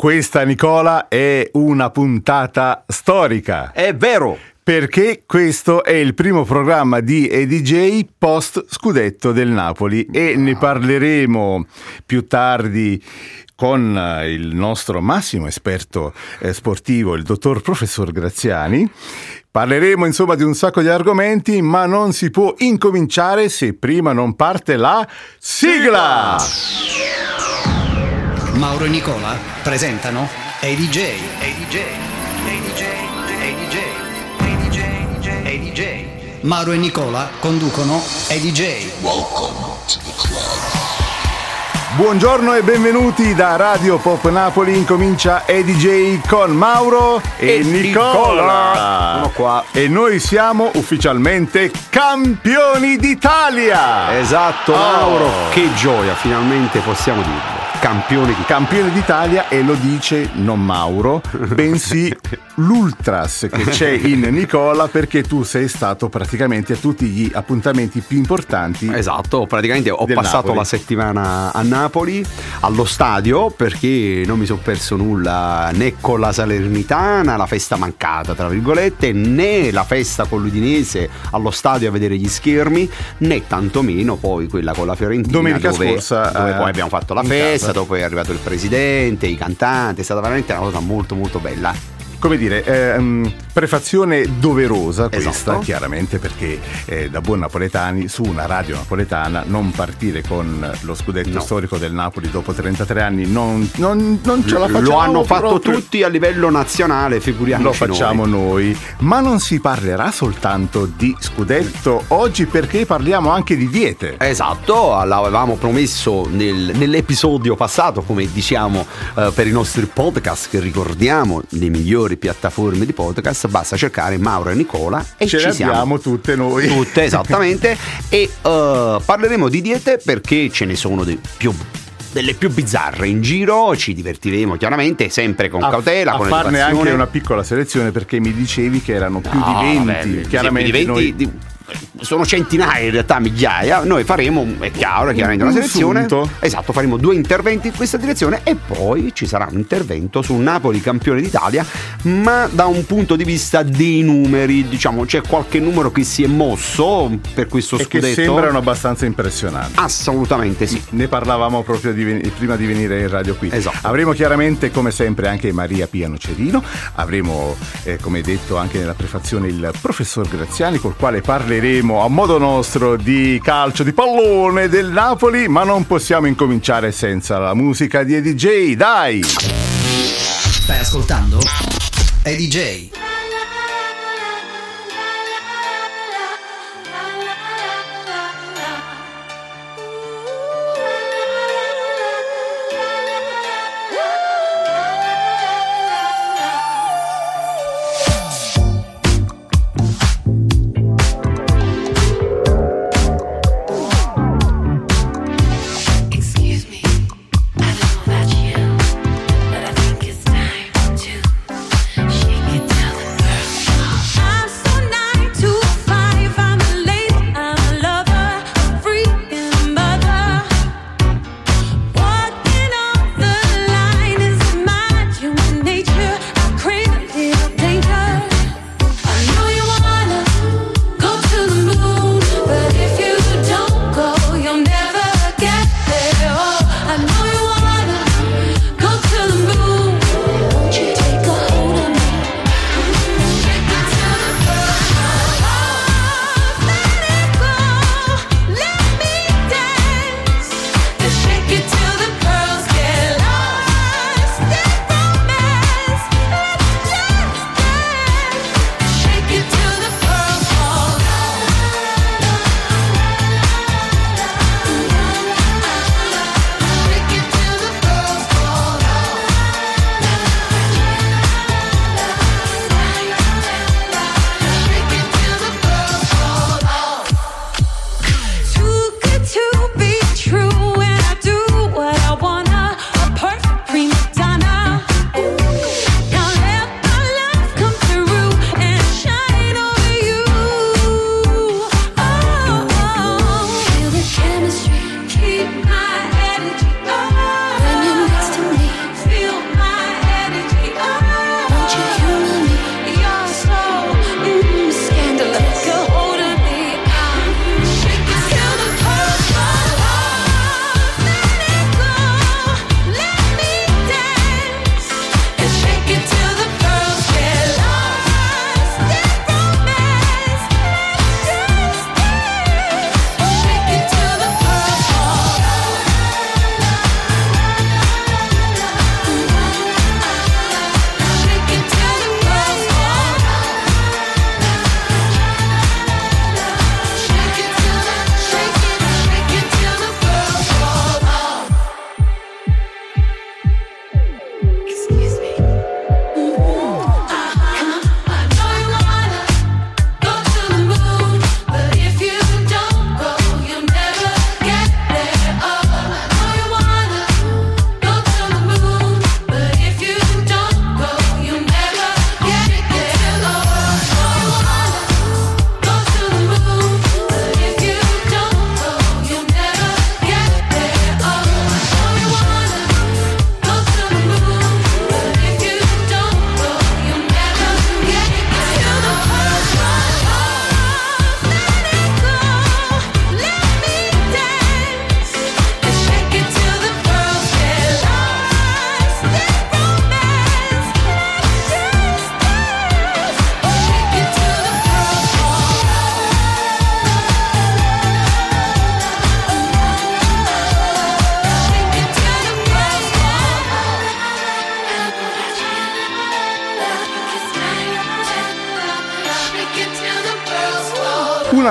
Questa, Nicola, è una puntata storica. È vero! Perché questo è il primo programma di EDJ post scudetto del Napoli e ne parleremo più tardi con il nostro massimo esperto eh, sportivo, il dottor professor Graziani. Parleremo insomma di un sacco di argomenti, ma non si può incominciare se prima non parte la sigla! Mauro e Nicola presentano ADJ, ADJ, ADJ, ADJ, ADJ, ADJ. Mauro e Nicola conducono ADJ. Buongiorno e benvenuti da Radio Pop Napoli, incomincia EDJ con Mauro e, E Nicola. Nicola. Sono qua. E noi siamo ufficialmente campioni d'Italia. Esatto, Oh. Mauro, che gioia, finalmente possiamo dirlo. Campioni di Campione d'Italia e lo dice non Mauro, bensì l'Ultras che c'è in Nicola perché tu sei stato praticamente a tutti gli appuntamenti più importanti. Esatto, praticamente ho passato Napoli. la settimana a Napoli, allo stadio, perché non mi sono perso nulla né con la Salernitana, la festa mancata, tra virgolette, né la festa con l'Udinese allo stadio a vedere gli schermi, né tantomeno poi quella con la Fiorentina Domenica dove, scorsa, dove eh, poi abbiamo fatto la festa, dopo è arrivato il presidente, i cantanti, è stata veramente una cosa molto molto bella. Come dire, ehm, prefazione doverosa questa, Esatto. chiaramente perché eh, da buon napoletani su una radio napoletana non partire con lo scudetto No. storico del Napoli dopo 33 anni non, non- non ce la facciamo. Lo hanno fatto proprio. tutti a livello nazionale, figuriamoci Lo facciamo noi. noi, ma non si parlerà soltanto di scudetto oggi perché parliamo anche di diete. Esatto, l'avevamo promesso nel- nell'episodio passato, come diciamo eh, per i nostri podcast, che ricordiamo le migliori piattaforme di podcast, basta cercare Mauro e Nicola e Ce ci le siamo. abbiamo tutte noi. Tutte, esattamente. e eh, parleremo di diete perché ce ne sono dei più delle più bizzarre in giro, ci divertiremo chiaramente, sempre con a, cautela, a con farne anche una piccola selezione perché mi dicevi che erano più No, di 20. vabbè, chiaramente più di 20 noi- di- sono centinaia in realtà, migliaia. Noi faremo, è chiaro, chiaramente una Un selezione. Esatto, faremo due interventi in questa direzione e poi ci sarà un intervento su Napoli campione d'Italia, ma da un punto di vista dei numeri, diciamo, c'è qualche numero che si è mosso per questo e che scudetto. sembrano abbastanza impressionanti. Assolutamente sì. Ne parlavamo proprio di ven- prima di venire in radio qui. Esatto. Avremo chiaramente, come sempre, anche Maria Piano Cerino. Avremo, eh, come detto anche nella prefazione, il professor Graziani, col quale parleremo a modo nostro di calcio, di pallone del Napoli. Ma non possiamo incominciare senza la musica di EDJ. Dai! Stai ascoltando ADJ.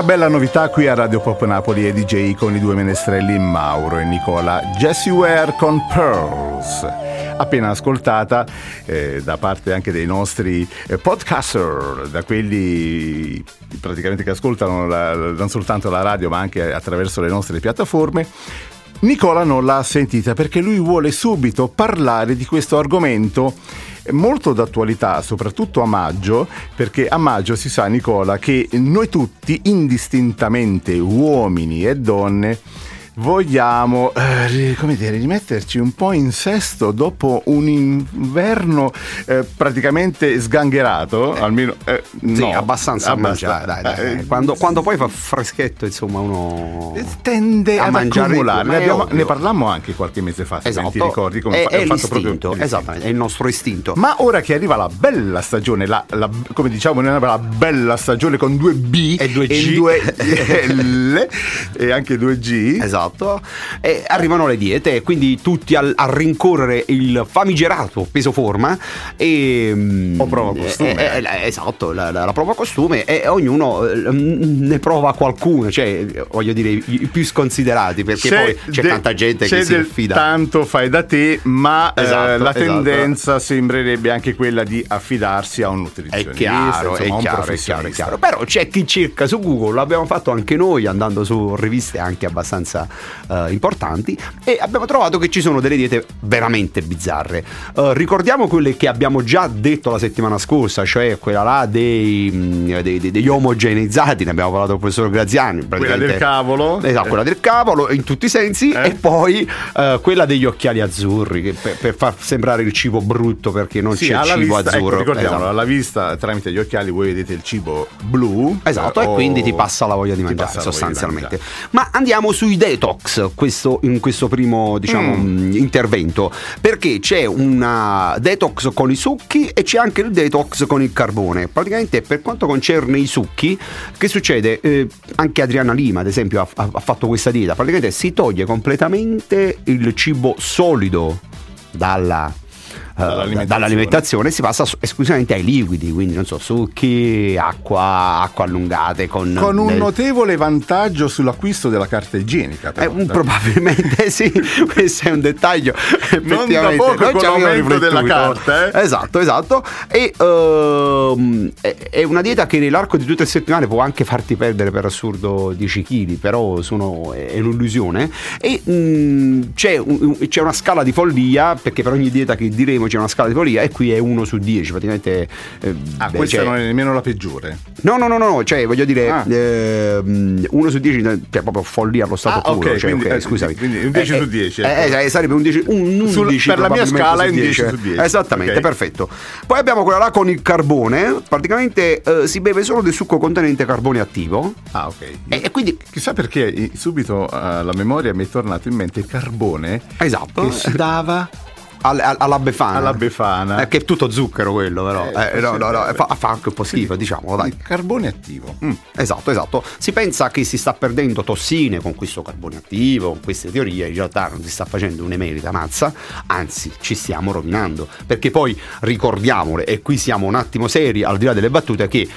Bella novità qui a Radio Pop Napoli e DJ con i due menestrelli Mauro e Nicola. Jessie Ware con Pearls. Appena ascoltata eh, da parte anche dei nostri eh, podcaster, da quelli praticamente che ascoltano la- non soltanto la radio ma anche attraverso le nostre piattaforme. Nicola non l'ha sentita perché lui vuole subito parlare di questo argomento molto d'attualità, soprattutto a maggio, perché a maggio si sa, Nicola, che noi tutti, indistintamente uomini e donne, vogliamo, eh, come dire, rimetterci un po' in sesto dopo un inverno eh, praticamente sgangherato, almeno... eh, Sì, no, abbastanza a mangiare, dai, dai. Eh, Quando, quando poi fa freschetto, insomma, uno tende a ad mangiare accumulare. Ne, è abbiamo- ne parlammo anche qualche mese fa, se Esatto, ti ricordi come è, fa- è ho fatto proprio esattamente, è il nostro istinto. Ma ora che arriva la bella stagione, la, la- come diciamo la bella stagione con due B E due G. due L e anche due G. Esatto, e arrivano le diete, e quindi tutti al- a, rincorrere il famigerato peso forma e mm, O prova costume, eh, eh, eh, esatto, la, la- la prova costume e ognuno eh, ne prova qualcuno, cioè voglio dire i, più sconsiderati perché poi c'è de- tanta gente c'è che si affida. tanto fai da te, ma eh, Esatto, la esatto. tendenza sembrerebbe anche quella di affidarsi a un È nutrizionista, chiaro, insomma, è chiaro, è chiaro, è chiaro. Però c'è chi cerca su Google, l'abbiamo fatto anche noi andando su riviste anche abbastanza eh, importanti e abbiamo trovato che ci sono delle diete veramente bizzarre. Eh, ricordiamo quelle che abbiamo già detto la settimana scorsa, cioè quella là dei, mh, dei- dei- degli omogenizzati, ne abbiamo parlato con il professor Graziani. Quella del cavolo. Esatto, quella del cavolo in tutti i sensi Eh? e poi eh, quella degli occhiali azzurri per, per far sembrare il cibo brutto perché non Sì, c'è cibo vista, ecco, azzurro. ricordiamolo, Esatto. alla vista tramite gli occhiali voi vedete il cibo blu. Esatto, eh, e quindi ti passa la voglia di mangiare sostanzialmente. mangiare. Ma andiamo sui detox questo- in questo primo diciamo, Mm. mh, intervento, perché c'è una detox con i succhi e c'è anche il detox con il carbone. Praticamente per quanto concerne i succhi, che succede? Eh, anche Adriana Lima, ad esempio, ha, ha- ha fatto questa dieta. Praticamente si toglie completamente il cibo solido dalla... eh, Dall'alimentazione. dall'alimentazione si passa esclusivamente ai liquidi, quindi non so, succhi, acqua, acqua allungate con, Con un del- notevole vantaggio sull'acquisto della carta igienica. eh, però. un- probabilmente sì, questo è un dettaglio. Non da poco Non l'aumento della carta, eh. Esatto, esatto. E è è una dieta che nell'arco di due o tre settimane può anche farti perdere per assurdo 10 kg, però sono, è un'illusione. E mh, c'è, un- c'è una scala di follia, perché per ogni dieta che diremo c'è una scala di follia, e qui è 1 su 10, praticamente. eh, Ah, beh, questa cioè- non è nemmeno la peggiore. No, no, no, no, cioè voglio dire, Ah. 1 su 10 cioè proprio follia allo stato Ah, puro. ok, cioè, quindi, ok, eh, scusami. quindi un 10 Eh, su eh, 10, eh, ecco. eh, sarebbe un 10, un 11 Sul- per la mia scala è un 10 su 10. Esattamente, Ok. perfetto. Poi abbiamo quella là con il carbone, praticamente eh, si beve solo del succo contenente carbone attivo. Ah, ok. E, e quindi, Chissà perché eh, subito alla memoria mi è tornato in mente il carbone esatto, che si dava al- al- alla befana. alla befana. Eh, che è tutto zucchero quello, però. Eh, Eh, no, no, no, fa, fa anche un po' schifo, diciamo, dai. Carbone attivo. Mm. Esatto, esatto. Si pensa che si sta perdendo tossine con questo carbone attivo, con queste teorie, in realtà non si sta facendo un'emerita mazza, anzi ci stiamo rovinando. Perché poi ricordiamole, e qui siamo un attimo seri, al di là delle battute, che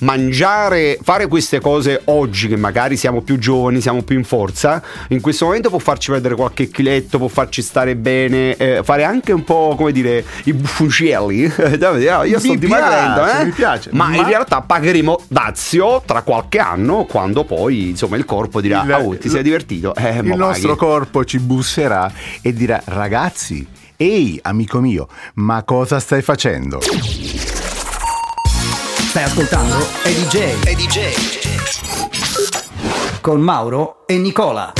mangiare, fare queste cose oggi che magari siamo più giovani, siamo più in forza, in questo momento può farci perdere qualche chiletto, può farci stare bene, eh, fare anche un po', come dire, i buffoncelli. Io sto Mi dimagrendo, piace, eh? mi piace. Ma, in Ma- realtà pagheremo dazio tra qualche anno quando poi insomma il corpo dirà Il- oh, ti sei divertito eh, il nostro paghi." corpo ci busserà e dirà ragazzi, ehi amico mio, ma cosa stai facendo? Stai ascoltando EDJ. EDJ. Con Mauro e Nicola.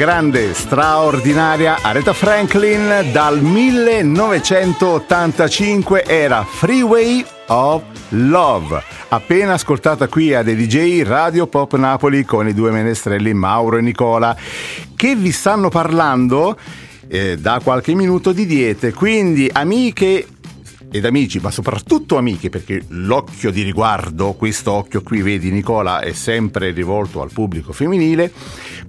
Grande, straordinaria Aretha Franklin dal 1985 era Freeway of Love, appena ascoltata qui a DJ Radio Pop Napoli con i due menestrelli Mauro e Nicola, che vi stanno parlando eh, da qualche minuto di diete. Quindi, amiche ed amici, ma soprattutto amiche, perché l'occhio di riguardo, questo occhio qui, vedi Nicola, è sempre rivolto al pubblico femminile,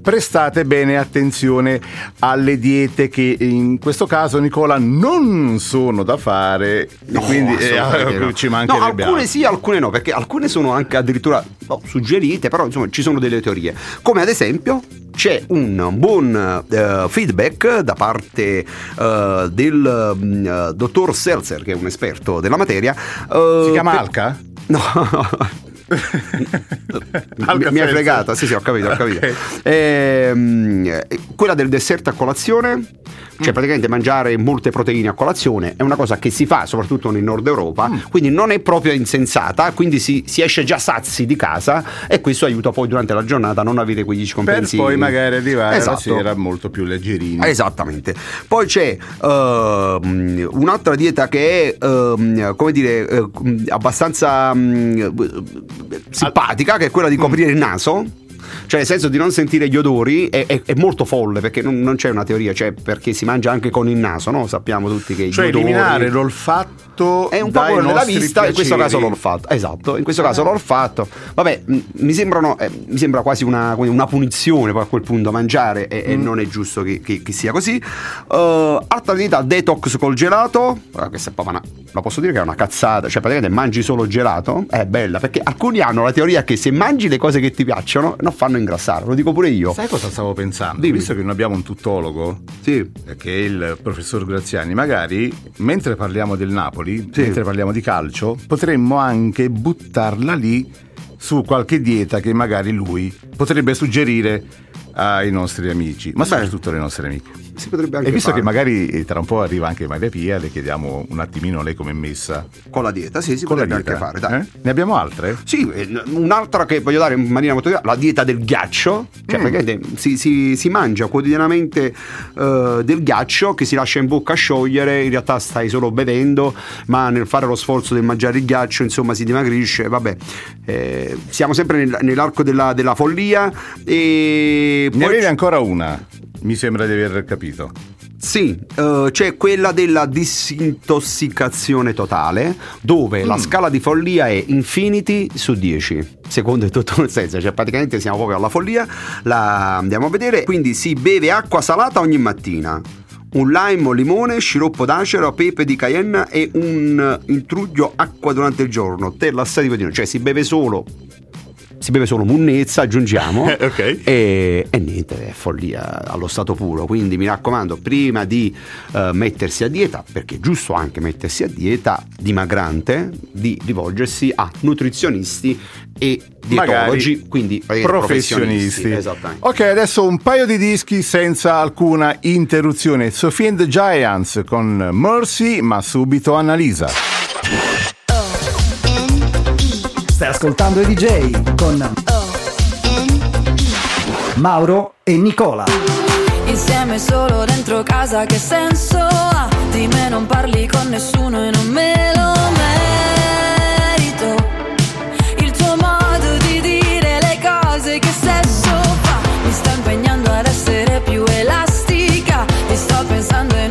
prestate bene attenzione alle diete che in questo caso Nicola non sono da fare, e quindi eh, no. ci mancherebbe No, alcune altro. sì, alcune no, perché alcune sono anche addirittura boh, suggerite, però insomma ci sono delle teorie. Come ad esempio c'è un buon eh, feedback da parte eh, del eh, dottor Seltzer, che è un esperto della materia. eh, Si chiama per- Alca? No. mi, hai fregata, sì, sì, ho capito, ho capito. Ok. Ehm, eh, quella del dessert a colazione. Cioè praticamente mangiare molte proteine a colazione, è una cosa che si fa soprattutto nel nord Europa, Mm. quindi non è proprio insensata, quindi si, si esce già sazi di casa e questo aiuta poi durante la giornata a non avere quegli Per scompensi. poi magari arrivare Esatto. alla sera molto più leggerini. Esattamente. Poi c'è ehm, un'altra dieta che è ehm, come dire eh, abbastanza mm, simpatica, che è quella di coprire il naso. Cioè, nel senso di non sentire gli odori è, è- è molto folle perché non, non c'è una teoria, cioè perché si mangia anche con il naso, no? Sappiamo tutti che Cioè odori eliminare l'olfatto è un po' della nostri vista, in questo caso piaceri. l'olfatto. Esatto, in questo caso l'olfatto. Vabbè, mi sembrano eh, mi sembra quasi una, come una punizione poi a quel punto mangiare e, Mm. e non è giusto che, che- che sia così. Uh, altra dieta detox col gelato. Ah, questa è proprio una, la posso dire che è una cazzata, cioè praticamente mangi solo gelato. È bella perché alcuni hanno la teoria che se mangi le cose che ti piacciono non fanno ingrassare, lo dico pure io. Sai cosa stavo pensando? Dimmi. Visto che non abbiamo un tuttologo, Sì. eh, che è il professor Graziani, magari mentre parliamo del Napoli, Sì. mentre parliamo di calcio, potremmo anche buttarla lì su qualche dieta che magari lui potrebbe suggerire ai nostri amici, ma soprattutto alle nostre amiche. Si potrebbe anche E visto fare. che magari eh, tra un po' arriva anche Maria Pia, le chiediamo un attimino lei come è messa con la dieta, sì, si con potrebbe anche fare, dai. Eh? Ne abbiamo altre? Sì, eh, un'altra che voglio dare in maniera molto chiara, la dieta del ghiaccio, cioè Mm. praticamente si, si- si mangia quotidianamente eh, del ghiaccio che si lascia in bocca a sciogliere, in realtà stai solo bevendo, ma nel fare lo sforzo del mangiare il ghiaccio insomma si dimagrisce, vabbè, eh, siamo sempre nel- nell'arco della, della follia e Ne poi avevi ancora una, mi sembra di aver capito. sì, eh, c'è quella della disintossicazione totale, dove Mm. la scala di follia è infinity su 10. Secondo il dottor Senza, cioè praticamente siamo proprio alla follia, la andiamo a vedere. Quindi si beve acqua salata ogni mattina. Un lime o limone, sciroppo d'acero, pepe di cayenne e un intruglio acqua durante il giorno. Te la di mattina, cioè si beve solo si beve solo munnezza, aggiungiamo. Ok. E, e niente, è follia allo stato puro. Quindi mi raccomando, prima di eh, mettersi a dieta, perché è giusto anche mettersi a dieta dimagrante, di rivolgersi a nutrizionisti e dietologi, Magari quindi eh, professionisti. Esattamente. Ok, adesso un paio di dischi senza alcuna interruzione. Sophie and the Giants con Mercy, ma subito Annalisa. Stai ascoltando i DJ con Mauro e Nicola. Insieme solo dentro casa che senso ha? Di me non parli con nessuno e non me lo merito Il tuo modo di dire le cose che sesso fa Mi sta impegnando ad essere più elastica Ti sto pensando e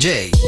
DJ.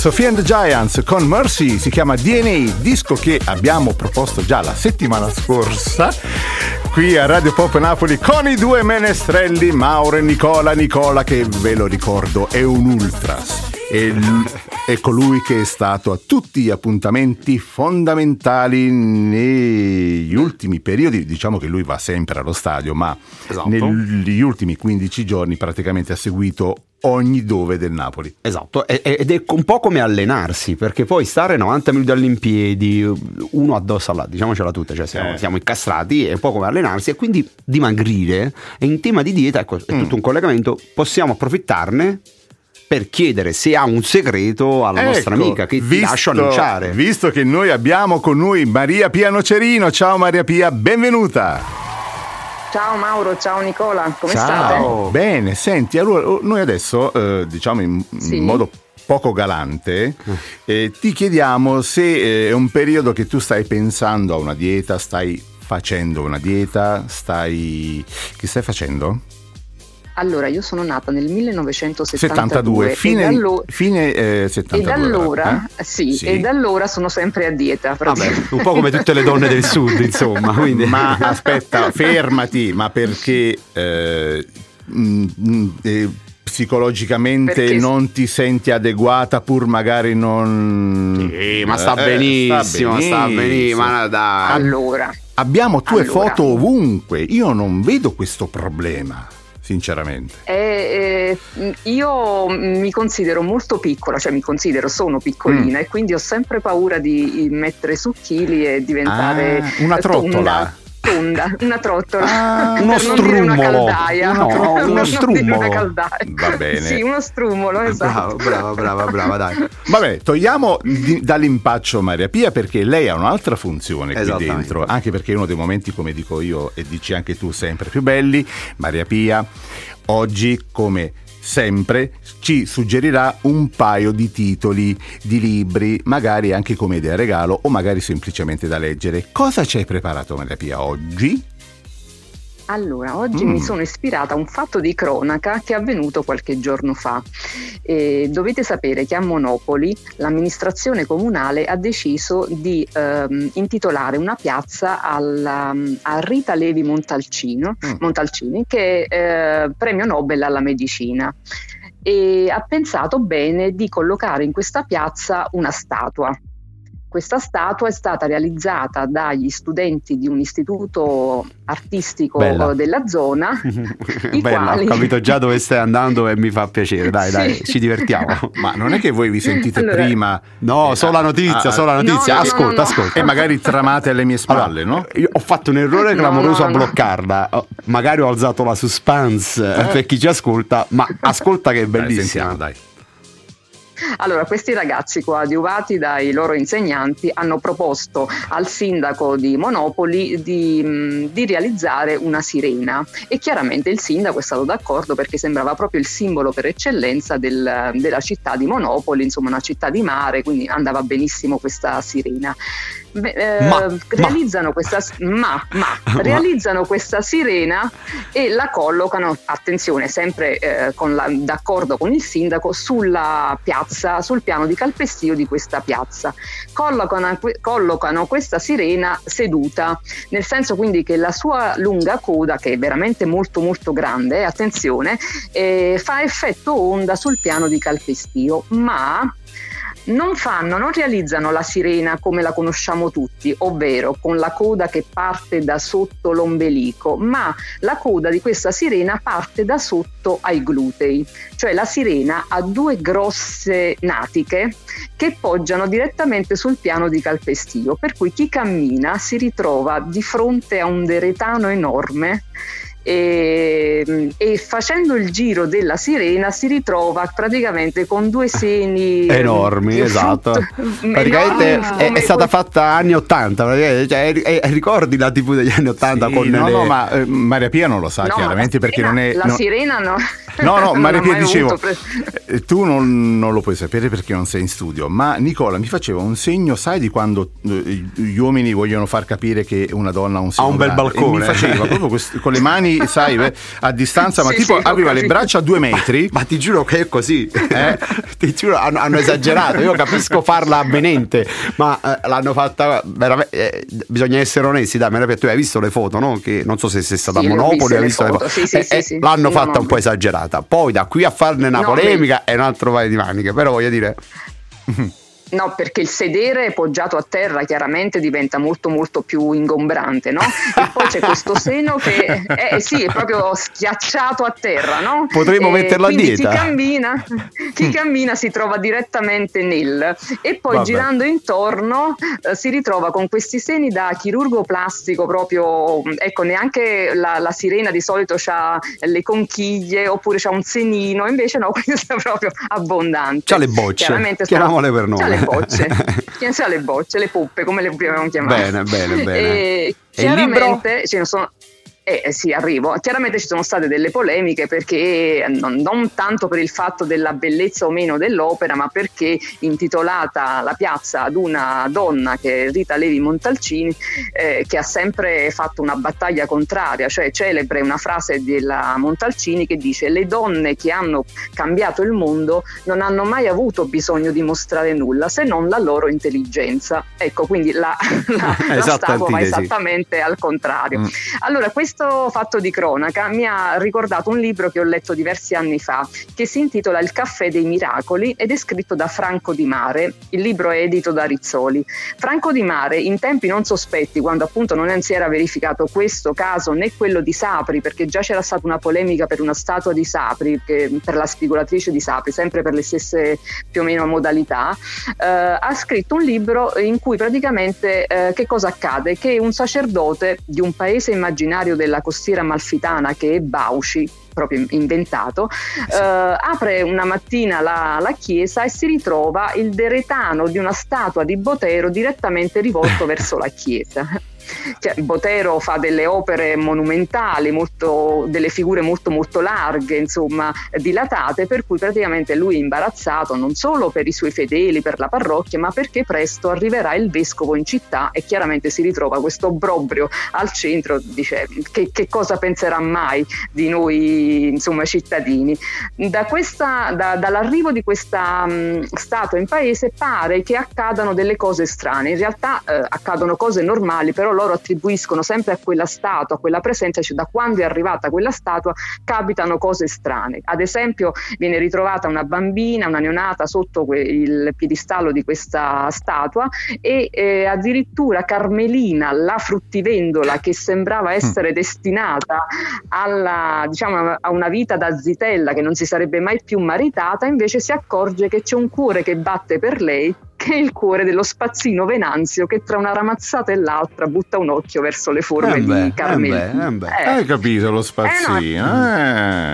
Sophie and the Giants con Mercy si chiama DNA, disco che abbiamo proposto già la settimana scorsa qui a Radio Pop Napoli con i due menestrelli Mauro e Nicola. Nicola che ve lo ricordo è un ultras. È, è colui che è stato a tutti gli appuntamenti fondamentali negli ultimi periodi. Diciamo che lui va sempre allo stadio, ma Esatto. negli ultimi 15 giorni praticamente ha seguito ogni dove del Napoli. Esatto, ed è un po' come allenarsi, perché poi stare 90 minuti all'impiedi, uno addosso all'altro, diciamocela tutta, cioè siamo, Eh. siamo incastrati, è un po' come allenarsi e quindi dimagrire e in tema di dieta, ecco, è tutto un collegamento, possiamo approfittarne per chiedere se ha un segreto alla nostra Ecco, amica che ti lascio annunciare. Visto che noi abbiamo con noi Maria Pia Nocerino, ciao Maria Pia, benvenuta. Ciao Mauro, ciao Nicola, come ciao. state? Bene, senti, allora oh, noi adesso, eh, diciamo in, in Sì. modo poco galante, eh, ti chiediamo se eh, è un periodo che tu stai pensando a una dieta, stai facendo una dieta? Stai... Che stai facendo? Allora, io sono nata nel 1972 72, fine, e, da allo- fine eh, e 72. da allora, eh? sì, e da allora sono sempre a dieta. Vabbè, praticamente. un po' come tutte le donne del sud, insomma. Quindi... Ma aspetta, fermati, ma perché eh, mm, mm, eh, psicologicamente Perché- non ti senti adeguata pur magari non... Sì, ma sta Eh, benissimo, sta benissimo, ma dai. Allora, Abbiamo tue Allora. foto ovunque, io non vedo questo problema, sinceramente. eh, eh, io mi considero molto piccola, cioè mi considero, sono piccolina Mm. e quindi ho sempre paura di mettere su chili e diventare Ah, una trottola. tonda, tonda, una trottola. Ah, uno dire una caldaia. No, uno non una caldaia. Va bene. Sì, uno strummolo, esatto. Brava, brava, brava, brava, dai. Vabbè, togliamo di- dall'impaccio Maria Pia perché lei ha un'altra funzione qui dentro, anche perché è uno dei momenti, come dico io e dici anche tu, sempre più belli. Maria Pia oggi, come sempre, ci suggerirà un paio di titoli di libri, magari anche come idea regalo o magari semplicemente da leggere. Cosa ci hai preparato Maria Pia oggi? Allora, oggi Mm. mi sono ispirata a un fatto di cronaca che è avvenuto qualche giorno fa. Eh, dovete sapere che a Monopoli l'amministrazione comunale ha deciso di ehm, intitolare una piazza alla- a Rita Levi Montalcino, Mm. Montalcini, che è eh, premio Nobel alla medicina. E ha pensato bene di collocare in questa piazza una statua. Questa statua è stata realizzata dagli studenti di un istituto artistico Bella. della zona. Bella, quali- ho capito già dove stai andando e mi fa piacere. Dai, Sì. dai, ci divertiamo. Ma non è che voi vi sentite Allora- prima No, eh, solo la notizia, ah, solo la notizia. No, ascolta, no, no. ascolta. e magari tramate alle mie spalle, Allora, no? Io ho fatto un errore clamoroso no, a bloccarla. Oh, Magari ho alzato la suspense eh, per chi ci ascolta, ma ascolta che è Dai, bellissima. sentiamo, dai. Allora, questi ragazzi coadiuvati dai loro insegnanti hanno proposto al sindaco di Monopoli di, mh, di realizzare una sirena e chiaramente il sindaco è stato d'accordo perché sembrava proprio il simbolo per eccellenza del- della città di Monopoli, insomma una città di mare, quindi andava benissimo questa sirena. Eh, Ma- ma- realizzano questa ma, ma, realizzano questa sirena e la collocano, attenzione, sempre eh, con la- d'accordo con il sindaco, sulla piazza, sul piano di calpestio di questa piazza. Collocano, collocano questa sirena seduta, nel senso quindi che la sua lunga coda, che è veramente molto molto grande, eh, attenzione, eh, fa effetto onda sul piano di calpestio, ma non fanno, non realizzano la sirena come la conosciamo tutti, ovvero con la coda che parte da sotto l'ombelico, ma la coda di questa sirena parte da sotto ai glutei, cioè la sirena ha due grosse natiche che poggiano direttamente sul piano di calpestio, per cui chi cammina si ritrova di fronte a un deretano enorme e, e facendo il giro della sirena si ritrova praticamente con due seni Enormi, eh, esatto. Praticamente enormi è, è stata fatta anni 80, praticamente, cioè, è- è- ricordi la TV degli anni 80 Sì, con no, le- no, ma eh, Maria Pia non lo sa No, chiaramente la perché sirena- non è... la no- sirena no No, no, Maria Pia dicevo, pre- eh, tu non, non lo puoi sapere perché non sei in studio, ma Nicola mi faceva un segno, sai di quando eh, gli uomini vogliono far capire che una donna ha un seno un bel grande? E balcone. mi faceva proprio quest- con le mani, sai, eh, a distanza, ma Sì, tipo sì, aveva le braccia a due metri. Ma ti giuro che è così, Eh? ti giuro hanno, hanno esagerato. Io capisco farla avvenente, ma eh, l'hanno fatta veramente. eh, bisogna essere onesti. Dai, Maria tu hai visto le foto, no? Che non so se sei stata Sì, a le Monopoli, hai le visto foto, sì, sì, Eh, sì, eh, sì. L'hanno No, fatta no, un po' esagerata. Poi da qui a farne una No, polemica è un altro paio di maniche. Però voglio dire, No, perché il sedere poggiato a terra chiaramente diventa molto molto più ingombrante, no? E poi c'è questo seno che eh, sì, è proprio schiacciato a terra, no? Potremmo E metterlo a dieta. Chi cammina, chi cammina si trova direttamente nel e poi Vabbè. girando intorno eh, si ritrova con questi seni da chirurgo plastico proprio, ecco, neanche la, la sirena di solito ha le conchiglie oppure c'ha un senino, invece no, questa è proprio abbondante. C'ha le bocce, Chiaramente chiamiamole per nome. Le bocce, le bocce, le poppe, come le abbiamo chiamate. Bene, bene, bene. E E chiaramente ce ne sono. Eh, eh, sì, arrivo. Chiaramente ci sono state delle polemiche perché non, non tanto per il fatto della bellezza o meno dell'opera, ma perché intitolata La piazza ad una donna che è Rita Levi Montalcini, eh, che ha sempre fatto una battaglia contraria, cioè celebre una frase della Montalcini che dice le donne che hanno cambiato il mondo non hanno mai avuto bisogno di mostrare nulla se non la loro intelligenza. Ecco, quindi la, la, la Esatto, statua va antitesi. esattamente al contrario. Mm. Allora, questo fatto di cronaca mi ha ricordato un libro che ho letto diversi anni fa, che si intitola Il caffè dei miracoli ed è scritto da Franco Di Mare. Il libro è edito da Rizzoli. Franco Di Mare, in tempi non sospetti, quando appunto non si era verificato questo caso né quello di Sapri, perché già c'era stata una polemica per una statua di Sapri, che- per la spigolatrice di Sapri, sempre per le stesse più o meno modalità, eh, ha scritto un libro in cui praticamente eh, che cosa accade? Che un sacerdote di un paese immaginario della costiera malfitana che è Bauci, proprio inventato, eh, apre una mattina la, la chiesa e si ritrova il deretano di una statua di Botero direttamente rivolto verso la chiesa. Cioè, Botero fa delle opere monumentali, molto- delle figure molto molto larghe, insomma, dilatate, per cui praticamente lui è imbarazzato non solo per i suoi fedeli, per la parrocchia, ma perché presto arriverà il vescovo in città e chiaramente si ritrova questo obbrobrio al centro, dice che, che cosa penserà mai di noi insomma cittadini. Da questa- da- dall'arrivo di questa mh, statua in paese pare che accadano delle cose strane, in realtà eh, accadono cose normali, però loro attribuiscono sempre a quella statua, a quella presenza, cioè da quando è arrivata quella statua capitano cose strane. Ad esempio viene ritrovata una bambina, una neonata sotto que- il piedistallo di questa statua e eh, addirittura Carmelina, la fruttivendola che sembrava essere destinata alla, diciamo, a una vita da zitella che non si sarebbe mai più maritata, invece si accorge che c'è un cuore che batte per lei che è il cuore dello spazzino Venanzio che tra una ramazzata e l'altra butta un occhio verso le forme Eh beh, di Carmelina. eh beh, eh beh. Eh, Hai capito lo spazzino?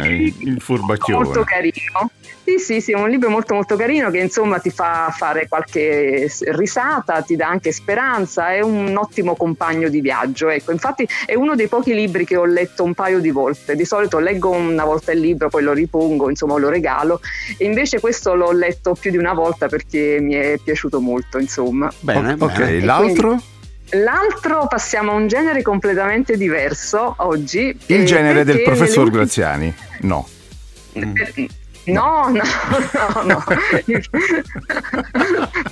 Eh, il furbacchione. molto carino. Sì, sì, sì, è un libro molto molto carino che insomma ti fa fare qualche risata, ti dà anche speranza, è un ottimo compagno di viaggio. Ecco, infatti è uno dei pochi libri che ho letto un paio di volte. Di solito leggo una volta il libro, poi lo ripongo, insomma lo regalo. E invece questo l'ho letto più di una volta perché mi è piaciuto molto, insomma. Bene, ok, bene. l'altro? L'altro passiamo a un genere completamente diverso oggi. Il eh, genere del professor ultime- Graziani. No. per- No, no, no, no.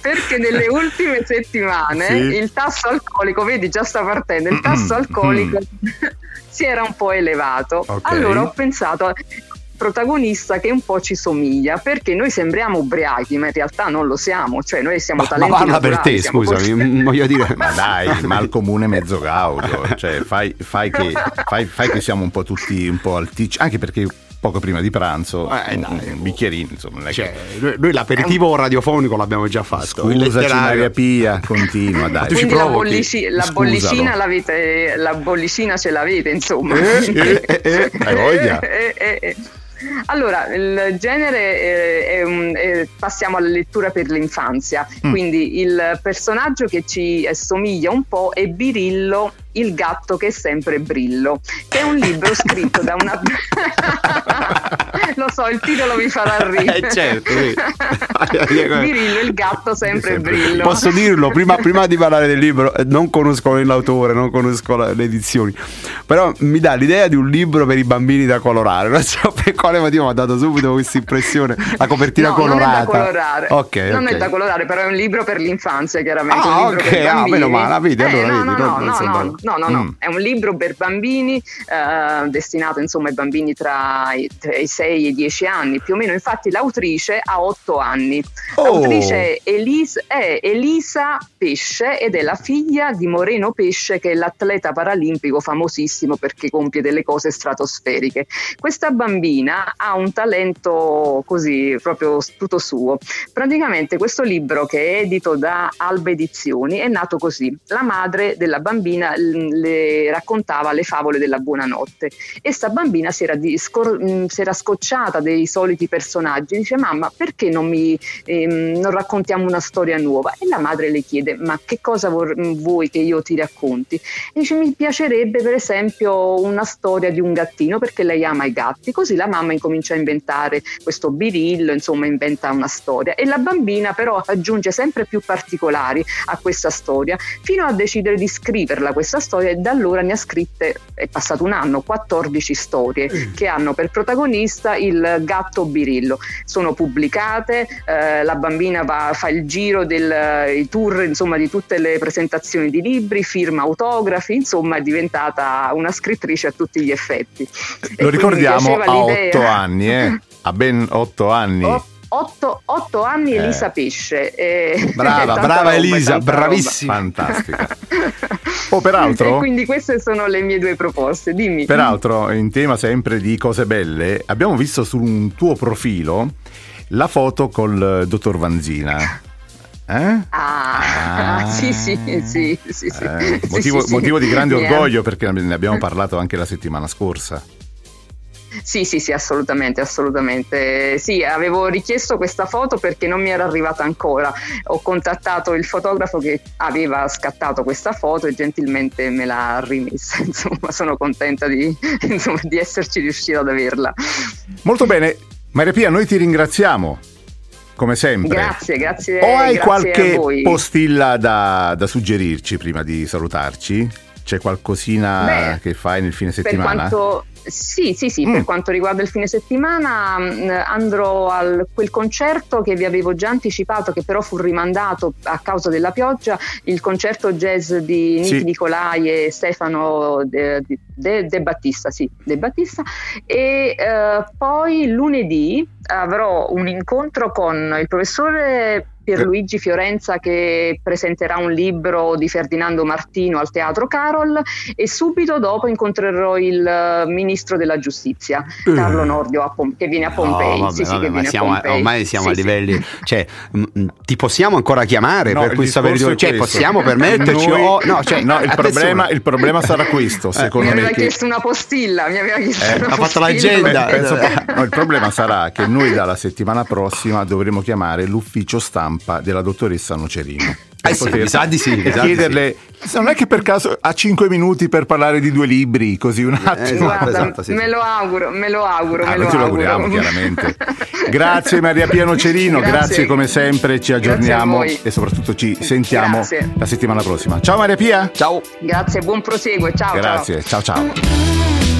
Perché nelle ultime settimane Sì. il tasso alcolico, vedi già sta partendo, il tasso alcolico si era un po' elevato. Ok. Allora ho pensato protagonista che un po' ci somiglia perché noi sembriamo ubriachi ma in realtà non lo siamo cioè noi siamo Ma, ma talenti parla per te, scusami, voglio dire. Ma dai, ma al comune mezzo gaudio. Cioè, fai, fai che, fai, fai che siamo un po' tutti un po' alticci. Anche perché poco prima di pranzo, Eh, un, dai, un bicchierino, insomma. è Cioè, che- noi, noi l'aperitivo radiofonico l'abbiamo già fatto. Scusaci Maria Pia, continua, dai. ci quindi la, bollici- la bollicina l'avete la bollicina ce l'avete insomma Eh, eh, eh, eh, hai voglia. Eh, eh, eh. Allora, il genere eh, è un- eh, passiamo alla lettura per l'infanzia, Mm. quindi il personaggio che ci somiglia un po' è Birillo, il gatto che è sempre Brillo, che è un libro scritto da una... Lo so, il titolo mi farà ridere. Eh, certo, sì. Birillo, il gatto sempre, Sempre Brillo. Posso dirlo, prima, prima di parlare del libro, eh, non conosco l'autore, non conosco la- le edizioni, però mi dà l'idea di un libro per i bambini da colorare. Non so per quale motivo mi ha dato subito questa impressione, la copertina no, colorata. Non è da colorare. Ok, non ok. è da colorare, però è un libro per l'infanzia, chiaramente. Ah, un libro ok, per ah, meno male, vedi, Eh, allora no, vedi, no, no, no, no, no, no. Mm. è un libro per bambini eh, destinato insomma ai bambini tra i, tra i 6 e i 10 anni, più o meno. Infatti l'autrice ha 8 anni. Oh. L'autrice è, Elis- è Elisa Pesce ed è la figlia di Moreno Pesce che è l'atleta paralimpico famosissimo perché compie delle cose stratosferiche. Questa bambina ha un talento così proprio tutto suo. Praticamente questo libro che è edito da Alba Edizioni è nato così. La madre della bambina le raccontava le favole della buonanotte e sta bambina si era, di- scor- mh, si era scocciata dei soliti personaggi, dice mamma perché non mi ehm, non raccontiamo una storia nuova? E la madre le chiede ma che cosa vor- mh, vuoi che io ti racconti? E dice mi piacerebbe per esempio una storia di un gattino perché lei ama i gatti, così la mamma incomincia a inventare questo birillo, insomma inventa una storia e la bambina però aggiunge sempre più particolari a questa storia fino a decidere di scriverla questa storia e da allora ne ha scritte, è passato un anno, 14 storie che hanno per protagonista il gatto birillo. Sono pubblicate, eh, la bambina va, fa il giro del tour insomma, di tutte le presentazioni di libri, firma autografi, insomma è diventata una scrittrice a tutti gli effetti. Lo ricordiamo a l'idea- otto anni, eh? A ben otto anni. O- Otto, otto anni Eh. Elisa Pesce. eh, Brava, brava roba, Elisa, tanta roba. bravissima. Fantastica. Oh, peraltro- E quindi queste sono le mie due proposte. Dimmi. Peraltro, in tema sempre di cose belle, abbiamo visto su un tuo profilo la foto col dottor Vanzina. Eh? Ah, Ah. sì, sì, sì, sì, sì. Eh, motivo, sì, sì. motivo di grande ha- orgoglio perché ne abbiamo parlato anche la settimana scorsa. Sì, sì, sì, assolutamente, assolutamente. Sì, avevo richiesto questa foto perché non mi era arrivata ancora. Ho contattato il fotografo che aveva scattato questa foto e gentilmente me l'ha rimessa. Insomma, sono contenta di, insomma, di esserci riuscita ad averla. Molto bene, Maria Pia, noi ti ringraziamo. Come sempre. Grazie, grazie. O hai grazie a qualche postilla da, da suggerirci prima di salutarci? C'è qualcosina Beh, che fai nel fine Per settimana? quanto, sì, sì, sì, Mm. per quanto riguarda il fine settimana mh, andrò a quel concerto che vi avevo già anticipato, che però fu rimandato a causa della pioggia, il concerto jazz di Niki Sì. Nicolai e Stefano De, De- De- De Battista, sì, De Battista. E eh, poi lunedì avrò un incontro con il professore Pierluigi Fiorenza che presenterà un libro di Ferdinando Martino al Teatro Carol e subito dopo incontrerò il eh, ministro della giustizia Carlo Nordio Pom- che viene a Pompei. No, vabbè, Sì, sì, vabbè, che ma viene a siamo- Pompei. ormai siamo Sì, a sì. livelli. Cioè, m- ti possiamo ancora chiamare No, per periodo? è Cioè, possiamo permetterci? Noi- o- no, cioè, no, il, problema, il problema sarà questo, Mi secondo me. aveva che- chiesto una postilla, mi aveva chiesto Eh, una ha fatto postilla. l'agenda. Beh, penso no, il problema sarà che noi dalla settimana prossima dovremo chiamare l'ufficio stampa della dottoressa Nocerino. Eh sì, sa di sì, e sa di chiederle se non è che per caso ha 5 minuti per parlare di due libri, così un attimo. esatto, Guarda, esatto, sì, me sì. lo auguro, me lo auguro, Ah, me lo te lo auguro. auguriamo chiaramente. Grazie Maria Piano Cerino, grazie. Grazie. come sempre, ci aggiorniamo e soprattutto ci sentiamo Grazie. la settimana prossima. Ciao Maria Pia. Ciao. Grazie, buon proseguo, ciao. ciao. Grazie, ciao ciao. Hey,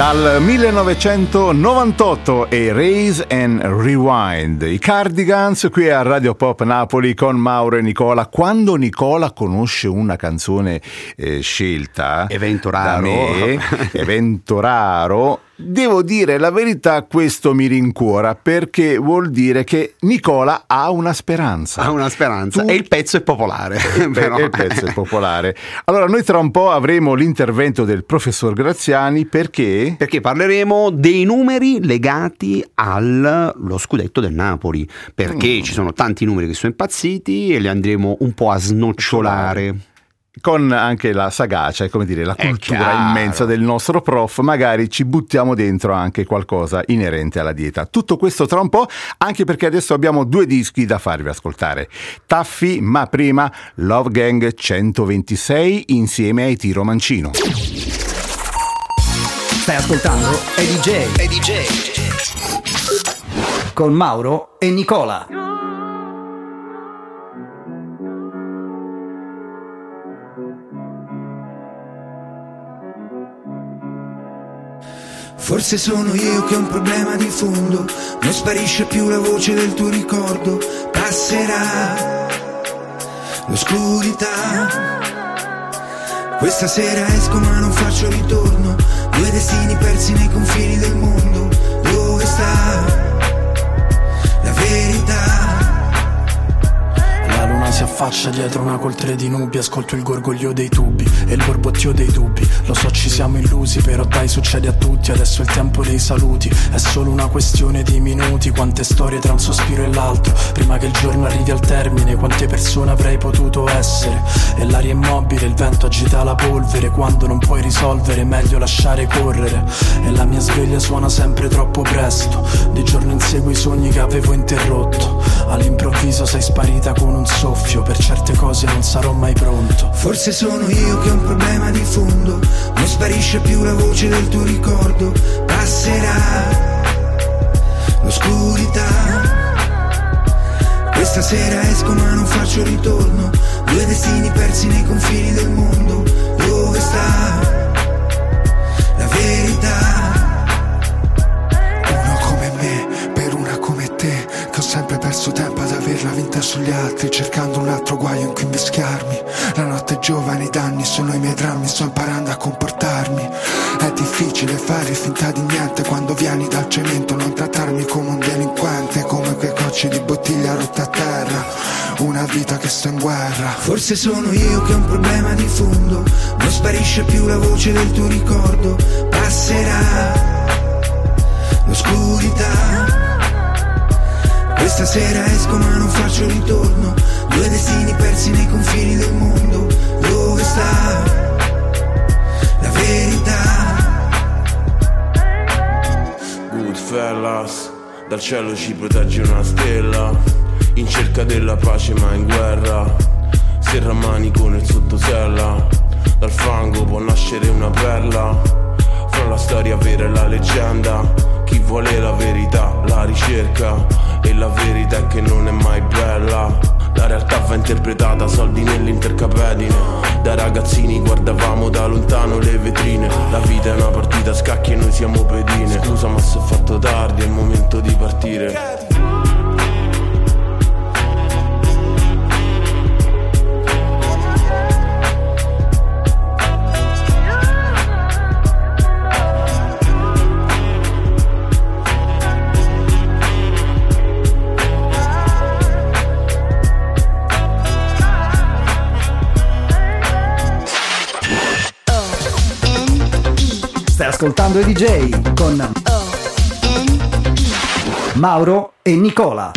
Dal 1998 e Raise and Rewind, i Cardigans qui a Radio Pop Napoli con Mauro e Nicola. Quando Nicola conosce una canzone eh, scelta, Evento da raro. me, evento raro, devo dire la verità, questo mi rincuora perché vuol dire che Nicola ha una speranza. Ha una speranza. Tu- E il pezzo è popolare. il, pe- il pezzo è popolare. Allora, noi tra un po' avremo l'intervento del professor Graziani perché Perché parleremo dei numeri legati allo scudetto del Napoli. Perché Mm. ci sono tanti numeri che sono impazziti e li andremo un po' a snocciolare. Con anche la sagacia e come dire la È cultura immensa del nostro prof, magari ci buttiamo dentro anche qualcosa inerente alla dieta. Tutto questo tra un po', anche perché adesso abbiamo due dischi da farvi ascoltare. Taffi, ma prima Love Gang 126 insieme ai Tiro Mancino. Stai ascoltando EDJ. Con Mauro e Nicola. Forse sono io che ho un problema di fondo, non sparisce più la voce del tuo ricordo, passerà l'oscurità. Questa sera esco ma non faccio ritorno, due destini persi nei confini del mondo, dove sta si affaccia dietro una coltre di nubi Ascolto il gorgoglio dei tubi e il borbottio dei dubbi Lo so ci siamo illusi però dai succede a tutti Adesso è il tempo dei saluti. È solo una questione di minuti Quante storie tra un sospiro e l'altro. Prima che il giorno arrivi al termine Quante persone avrei potuto essere? E l'aria immobile, il vento agita la polvere Quando non puoi risolvere meglio lasciare correre. E la mia sveglia suona sempre troppo presto Di giorno inseguo i sogni che avevo interrotto. All'improvviso sei sparita con un soffio Per certe cose non sarò mai pronto. Forse sono io che ho un problema di fondo, non sparisce più la voce del tuo ricordo, passerà l'oscurità. Questa sera esco ma non faccio ritorno, due destini persi nei confini del mondo, dove sta averla vinta sugli altri, cercando un altro guaio in cui invischiarmi. La notte giovane, i danni sono i miei drammi, sto imparando a comportarmi. È difficile fare finta di niente quando vieni dal cemento, non trattarmi come un delinquente, come quei cocci di bottiglia rotte a terra. Una vita che sto in guerra. Forse sono io che ho un problema di fondo, non sparisce più la voce del tuo ricordo, passerà l'oscurità. Questa sera esco ma non faccio ritorno, due destini persi nei confini del mondo, dove sta la verità? Goodfellas, dal cielo ci protegge una stella, in cerca della pace ma in guerra, serra manico nel sottosella, dal fango può nascere una perla, la storia vera e la leggenda, chi vuole la verità la ricerca, e la verità è che non è mai bella. La realtà va interpretata, soldi nell'intercapedine. Da ragazzini guardavamo da lontano le vetrine. La vita è una partita a scacchi e noi siamo pedine. Scusa ma se è fatto tardi, è il momento di partire Ascoltando EDJ con Mauro e Nicola.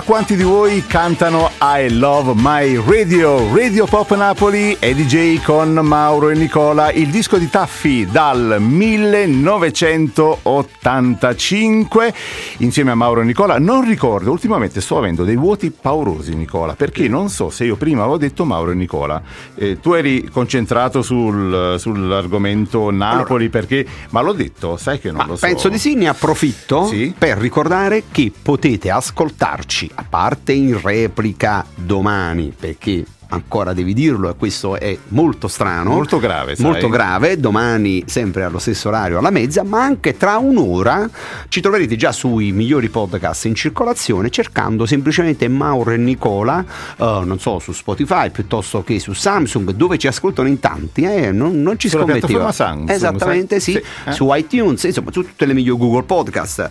Chissà quanti di voi cantano I Love My Radio, Radio Pop Napoli e DJ con Mauro e Nicola, il disco di Taffi dal 1985 insieme a Mauro e Nicola. Non ricordo, ultimamente sto avendo dei vuoti paurosi Nicola, perché non so se io prima avevo detto Mauro e Nicola, Eh, tu eri concentrato sul- sull'argomento Napoli perché, ma l'ho detto, sai che non lo so. penso di sì, ne approfitto Sì. per ricordare che potete ascoltarci, a parte in replica domani, perché ancora devi dirlo e questo è molto strano. Molto grave, sai. Molto grave, domani sempre allo stesso orario alla mezza, ma anche tra un'ora ci troverete già sui migliori podcast in circolazione cercando semplicemente Mauro e Nicola, eh, non so, su Spotify piuttosto che su Samsung, dove ci ascoltano in tanti, eh, non, non ci piattaforma Samsung, Esattamente, sai? sì, Sì, eh. su iTunes, insomma, su tutte le migliori Google Podcast.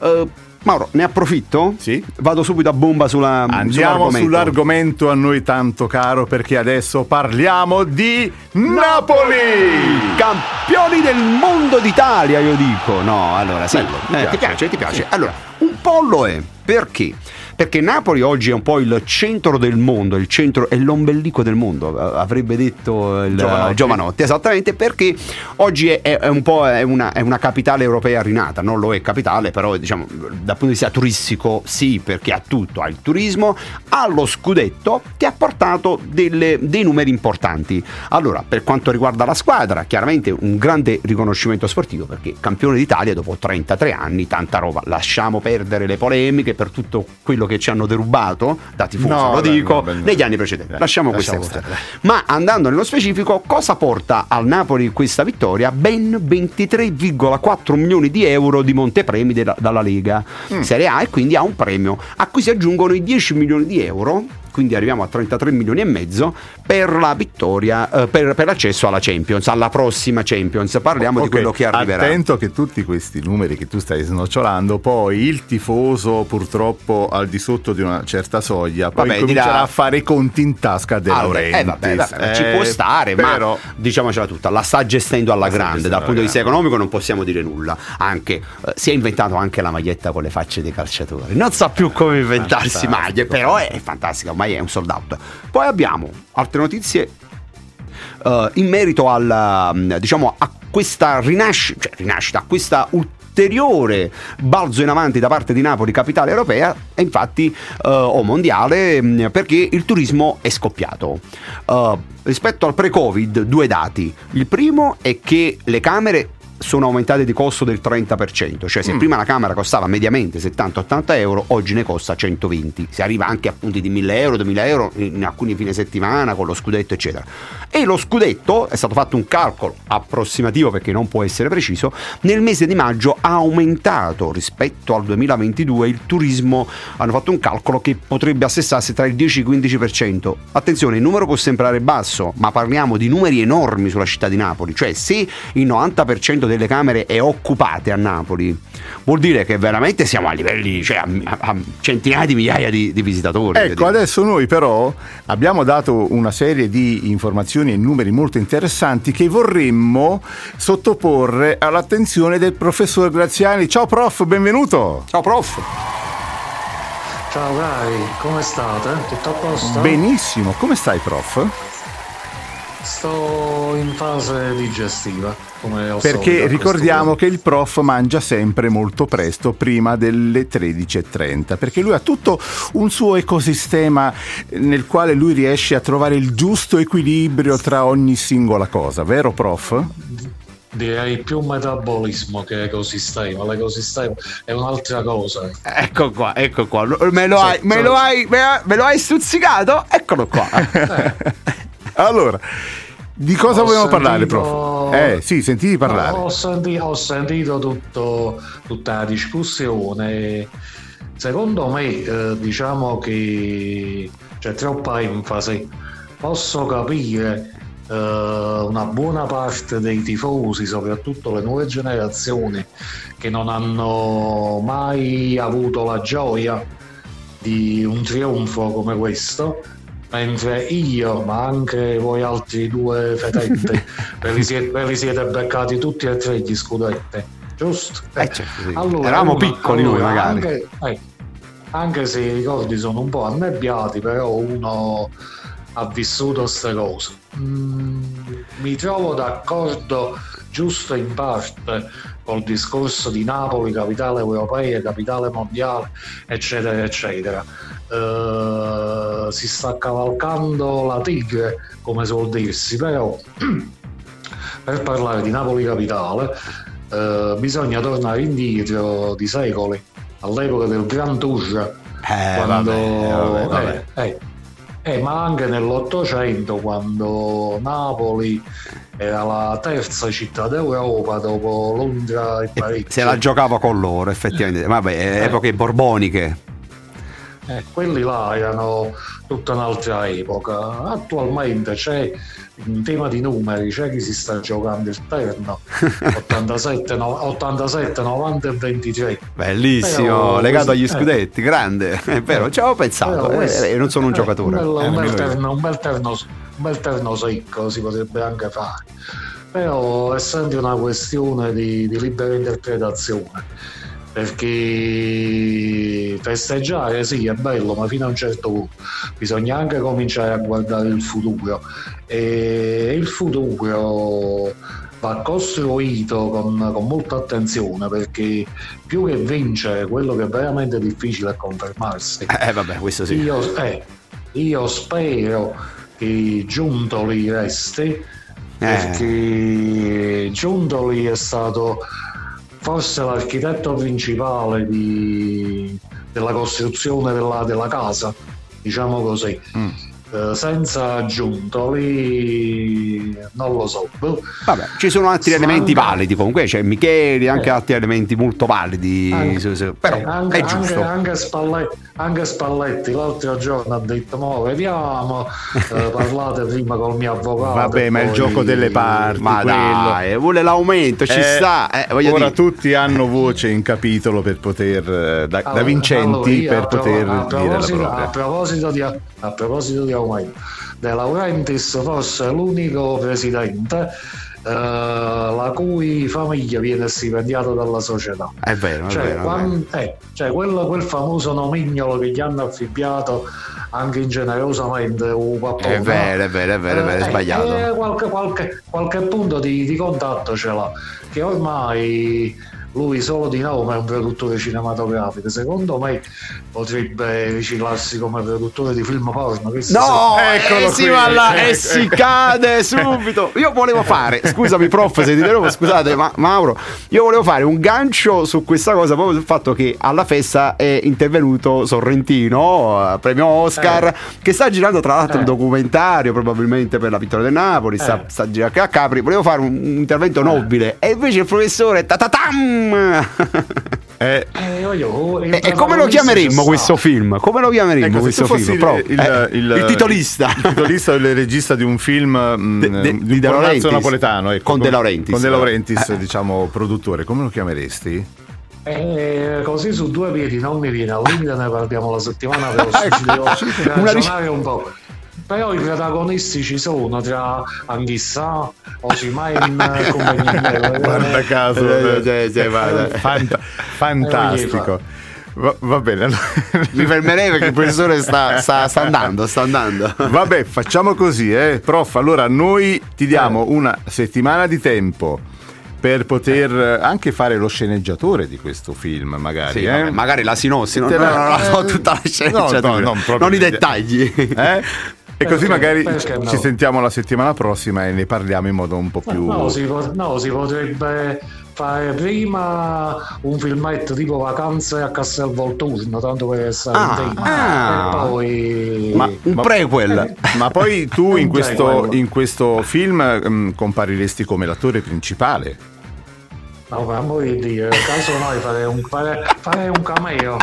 Eh, Mauro, ne approfitto? Sì. Vado subito a bomba sulla, Andiamo sull'argomento. sull'argomento a noi tanto caro perché adesso parliamo di Napoli! Campioni del mondo d'Italia, io dico. No, allora, sì. Bello, Eh, ti piace. ti piace. Allora, un po' lo è. Perché? Perché Napoli oggi è un po' il centro del mondo, il centro è l'ombelico del mondo, avrebbe detto il Giovanotti. Giovanotti, esattamente perché oggi è, è- è un po' è una, è una capitale europea rinata, non lo è capitale, però diciamo dal punto di vista turistico sì, perché ha tutto, ha il turismo, ha lo scudetto che ha portato delle- dei numeri importanti. Allora, per quanto riguarda la squadra, chiaramente un grande riconoscimento sportivo perché campione d'Italia dopo 33 anni, tanta roba. Lasciamo perdere le polemiche per tutto quello che ci hanno derubato da tifoso, No, lo beh, dico, beh, no. negli anni precedenti. Lasciamo lasciamo queste cose. stare. Ma andando nello specifico, cosa porta al Napoli questa vittoria? Ben 23,4 milioni di euro di montepremi della- dalla Lega Mm. Serie A e quindi ha un premio a cui si aggiungono i 10 milioni di euro. Quindi arriviamo a 33 milioni e mezzo per la vittoria, eh, per, per l'accesso alla Champions, alla prossima Champions. Parliamo di Ok, quello che arriverà. Attento che tutti questi numeri che tu stai snocciolando, poi il tifoso purtroppo al di sotto di una certa soglia, poi Vabbè, comincerà dirà- a fare i conti in tasca De Ah, Laurentiis. eh, vabbè, vabbè, ci Eh, può stare, però, ma diciamocela tutta, la sta gestendo alla La grande. gestendo Dal punto di vista economico non possiamo dire nulla. Anche eh, si è inventato anche la maglietta con le facce dei calciatori. Non sa più come inventarsi maglie, però è fantastica, ormai è un sold out. Poi abbiamo altre notizie eh, in merito alla, mm, diciamo, a questa rinascita, cioè rinascita, a questa ulteriore balzo in avanti da parte di Napoli, capitale europea, e infatti eh, o mondiale, mm, perché il turismo è scoppiato. Eh, rispetto al pre-Covid, due dati. Il primo è che le camere sono aumentate di costo del 30%, cioè se Mm. prima la camera costava mediamente 70-80 euro, oggi ne costa 120, si arriva anche a punti di 1000 euro, 2000 euro in alcuni fine settimana con lo scudetto eccetera. E lo scudetto, è stato fatto un calcolo approssimativo perché non può essere preciso, nel mese di maggio ha aumentato rispetto al 2022 il turismo, hanno fatto un calcolo che potrebbe assestarsi tra il 10 e il 15%. Attenzione, il numero può sembrare basso, ma parliamo di numeri enormi sulla città di Napoli, cioè se il 90% delle camere è occupate a Napoli, vuol dire che veramente siamo a livelli, cioè a, a- centinaia di migliaia di, di visitatori. Ecco, adesso noi però abbiamo dato una serie di informazioni e numeri molto interessanti che vorremmo sottoporre all'attenzione del professor Graziani. Ciao prof, benvenuto. Ciao prof. Ciao cari, come state? Tutto a posto? Benissimo, come stai prof? Sto in fase digestiva, come ho Perché ricordiamo che il prof mangia sempre molto presto, prima delle 13.30, perché lui ha tutto un suo ecosistema nel quale lui riesce a trovare il giusto equilibrio tra ogni singola cosa, vero prof? Direi più metabolismo che ecosistema. L'ecosistema è un'altra cosa. Ecco qua, ecco qua. Me lo, hai, me lo hai, me, me lo hai stuzzicato? Eccolo qua. Allora, di cosa Ho vogliamo parlare, sentito- prof? Eh, sì, sentivi parlare. Ho, senti- ho sentito tutto- tutta la discussione. Secondo me, eh, diciamo che c'è troppa enfasi. Posso capire eh, una buona parte dei tifosi, soprattutto le nuove generazioni, che non hanno mai avuto la gioia di un trionfo come questo. Mentre io, ma anche voi altri due fetetti, ve li siete, ve li siete beccati tutti e tre gli scudetti, giusto? Eh, certo, sì. Eravamo piccoli noi, magari. anche- eh, anche se i ricordi sono un po' annebbiati, però uno ha vissuto queste cose. Mm, mi trovo d'accordo giusto in parte col discorso di Napoli, capitale europea, capitale mondiale, eccetera, eccetera. Eh, si sta cavalcando la tigre, come suol dirsi, però per parlare di Napoli capitale eh, bisogna tornare indietro di secoli, all'epoca del Grand Tour, Eh, quando, vabbè, vabbè, vabbè. eh, eh, eh, ma anche nell'Ottocento, quando Napoli era la terza città d'Europa dopo Londra e Parigi. Se la giocava con loro, effettivamente. Vabbè, epoche borboniche. Eh, quelli là erano tutta un'altra epoca. Attualmente c'è in tema di numeri, c'è chi si sta giocando il terno 87, no- 87 90 e 23. Bellissimo, Però legato agli eh. scudetti, grande. È vero, ci avevo pensato. Però eh, questo- eh, non sono un eh, giocatore. Un bel, Eh, un bel terno, un bel terno- un bel terno secco si potrebbe anche fare. Però sempre una questione di, di libera interpretazione. Perché festeggiare sì è bello, ma fino a un certo punto bisogna anche cominciare a guardare il futuro. E il futuro va costruito con, con molta attenzione perché più che vincere quello che è veramente difficile è confermarsi. Eh, vabbè, questo sì. Io, eh, io spero che Giuntoli resti perché Giuntoli è stato forse l'architetto principale di- della costruzione della, della casa, diciamo così. Mm. Eh, senza Giuntoli non lo so. Boh. Vabbè, ci sono altri Manca- elementi validi comunque, c'è Micheli, anche Eh. altri elementi molto validi, Anche- però anche, è giusto. Anche, anche Spalletti, anche Spalletti l'altro giorno ha detto: Mo vediamo, eh, parlate prima col mio avvocato. Vabbè, ma è il gioco delle parti. Ma quello. dai, vuole l'aumento, ci Eh, sta. eh, voglio ora dire. tutti hanno voce in capitolo per poter, eh, da, da Allora, vincenti allora, per poter a dire la proposito, a proposito di, a proposito di aumento, De Laurentiis forse è l'unico presidente eh, la cui famiglia viene stipendiata dalla società. È vero, è Cioè, vero. è quan- eh, cioè, quello- quel famoso nomignolo che gli hanno affibbiato anche ingenerosamente un vero. pappone, È vero, è vero, è vero, è vero, è eh, sbagliato. eh, qualche, qualche- qualche punto di, di contatto ce l'ha, che ormai lui solo di nome è un produttore cinematografico. Secondo me potrebbe riciclarsi come produttore di film porno. che si No, sa. Eccolo eh, si va là e si ecco. cade subito. Io volevo fare, scusami prof se ti devo, scusate ma, Mauro, io volevo fare un gancio su questa cosa proprio sul fatto che alla festa è intervenuto Sorrentino, eh, premio Oscar, che sta girando tra l'altro un Eh. documentario probabilmente per la vittoria del Napoli, sta, Eh. sta girando a Capri, volevo fare un, un intervento nobile e invece il professore tatatam! Eh, Eh, voglio- il E, e come lo chiameremmo questo film? Come lo chiameremmo ecco, questo film? il, Pro- il- eh, il- il titolista. il titolista o il regista di un film mm, De- de- di di De Laurentiis. napoletano ecco, Con De Laurentiis. con De Laurentiis, Eh. diciamo produttore come lo chiameresti? Eh, così su due piedi non mi viene al limite ne parliamo la settimana prossima ci devo ragionare un po' però i protagonisti ci sono tra Anghissà Osimen Compagnia guarda caso Eh, sì, guarda. Fanta- fantastico va, va bene allora- Mi fermerei perché il professore sta, sta- sta andando, sta andando. Vabbè, facciamo così, eh. Prof, allora noi ti diamo Eh. una settimana di tempo per poter eh, anche fare lo sceneggiatore di questo film, magari. Sì, eh. vabbè, magari la sinossi, non, no, no, no, so eh, tutta la no, sceneggiatura, no, non proprio non i dettagli. Eh? E così magari no? ci sentiamo la settimana prossima e ne parliamo in modo un po' più... no, si pot- no, si potrebbe fare prima un filmetto tipo vacanze a Castel Volturno tanto per stare Ah, in tema ah. e poi Ma- Un prequel. Eh, Ma poi tu in questo, in questo film mm, compariresti come l'attore principale. no, per amore di Dio caso noi farei un, fare, farei un cameo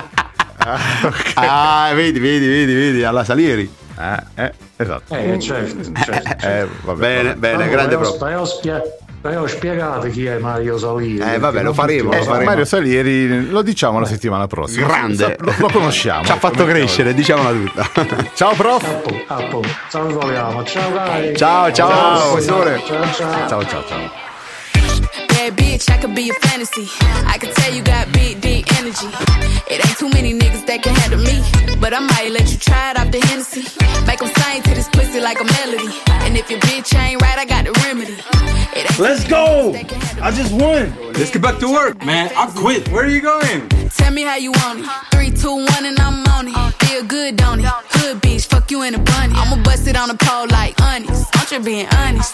Ah, vedi, vedi, vedi, vedi, alla Salieri. Eh, eh, esatto. eh certo, certo. Eh, vabbè, Bene, vabbè. bene, Vabbè, grande però, pro. però, però spiegate chi è Mario Salini Eh, vabbè, lo faremo, lo Eh, faremo. Mario Salieri lo diciamo la settimana prossima. Grande. Lo, lo conosciamo. Ci ha fatto crescere, diciamola tutta. Ciao prof. Appunto. salutiamo ciao Ciao, ciao, Ciao, professore. ciao ciao Ciao ciao ciao. Bad bitch, I could be a fantasy. I could tell you got big, deep energy. It ain't too many niggas that can handle me. But I might let you try it off the Hennessy. Make 'em sing to this pussy like a melody. And if your bitch ain't right, I got the remedy. It ain't Let's go! I just won. Let's get back to work, man. I quit. Where are you going? Tell me how you want it. Three, two, one, and I'm on it. Feel good, don't it? Hood bitch, fuck you in a bunny. I'ma bust it on the pole like honest. I'm just being honest.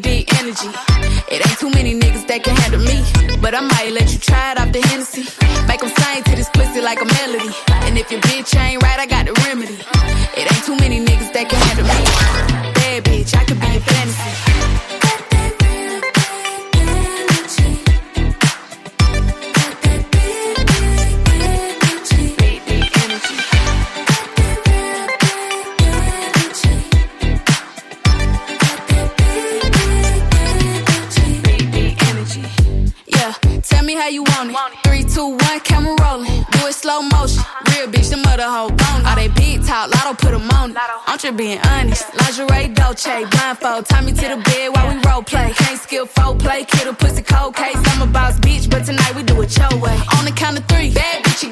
deep energy. It ain't too many niggas that can handle me. But I might let you try it off the Hennessy. Make 'em sing to this pussy like a melody. And if your bitch ain't right, I got the remedy. It ain't too many niggas that can handle me. Bad bitch, I could be a fantasy. I'm just being honest. Lingerie, Dolce, blindfold. Tie me to the bed while we role play. Can't skill folk play, kid pussy cold case. I'm a boss bitch, but tonight we do it your way. On the count of three, bad bitch, you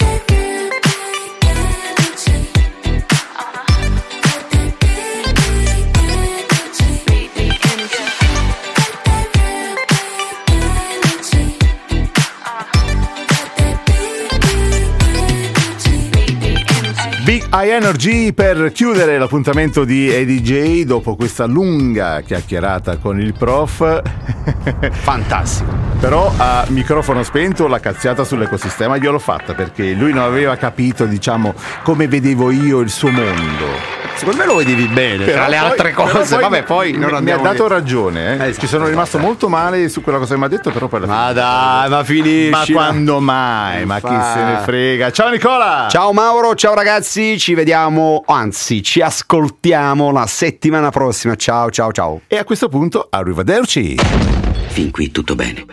Big High Energy per chiudere l'appuntamento di EDJ dopo questa lunga chiacchierata con il prof. Fantastico. Però a microfono spento la cazziata sull'ecosistema gliel'ho fatta perché lui non aveva capito, diciamo, come vedevo io il suo mondo. Secondo me lo vedevi bene, Però tra le poi- altre cose. Vabbè, poi mi, non mi ha dato lì. ragione, eh. Eh, Ci sono rimasto molto male su quella cosa che mi ha detto, però poi Ma dai, ma finisci. Ma quando mai? Ma chi Fa- se ne frega? Ciao Nicola! Ciao Mauro, ciao ragazzi, ci vediamo, anzi ci ascoltiamo la settimana prossima. Ciao ciao ciao. E a questo punto, arrivederci! Fin qui tutto bene.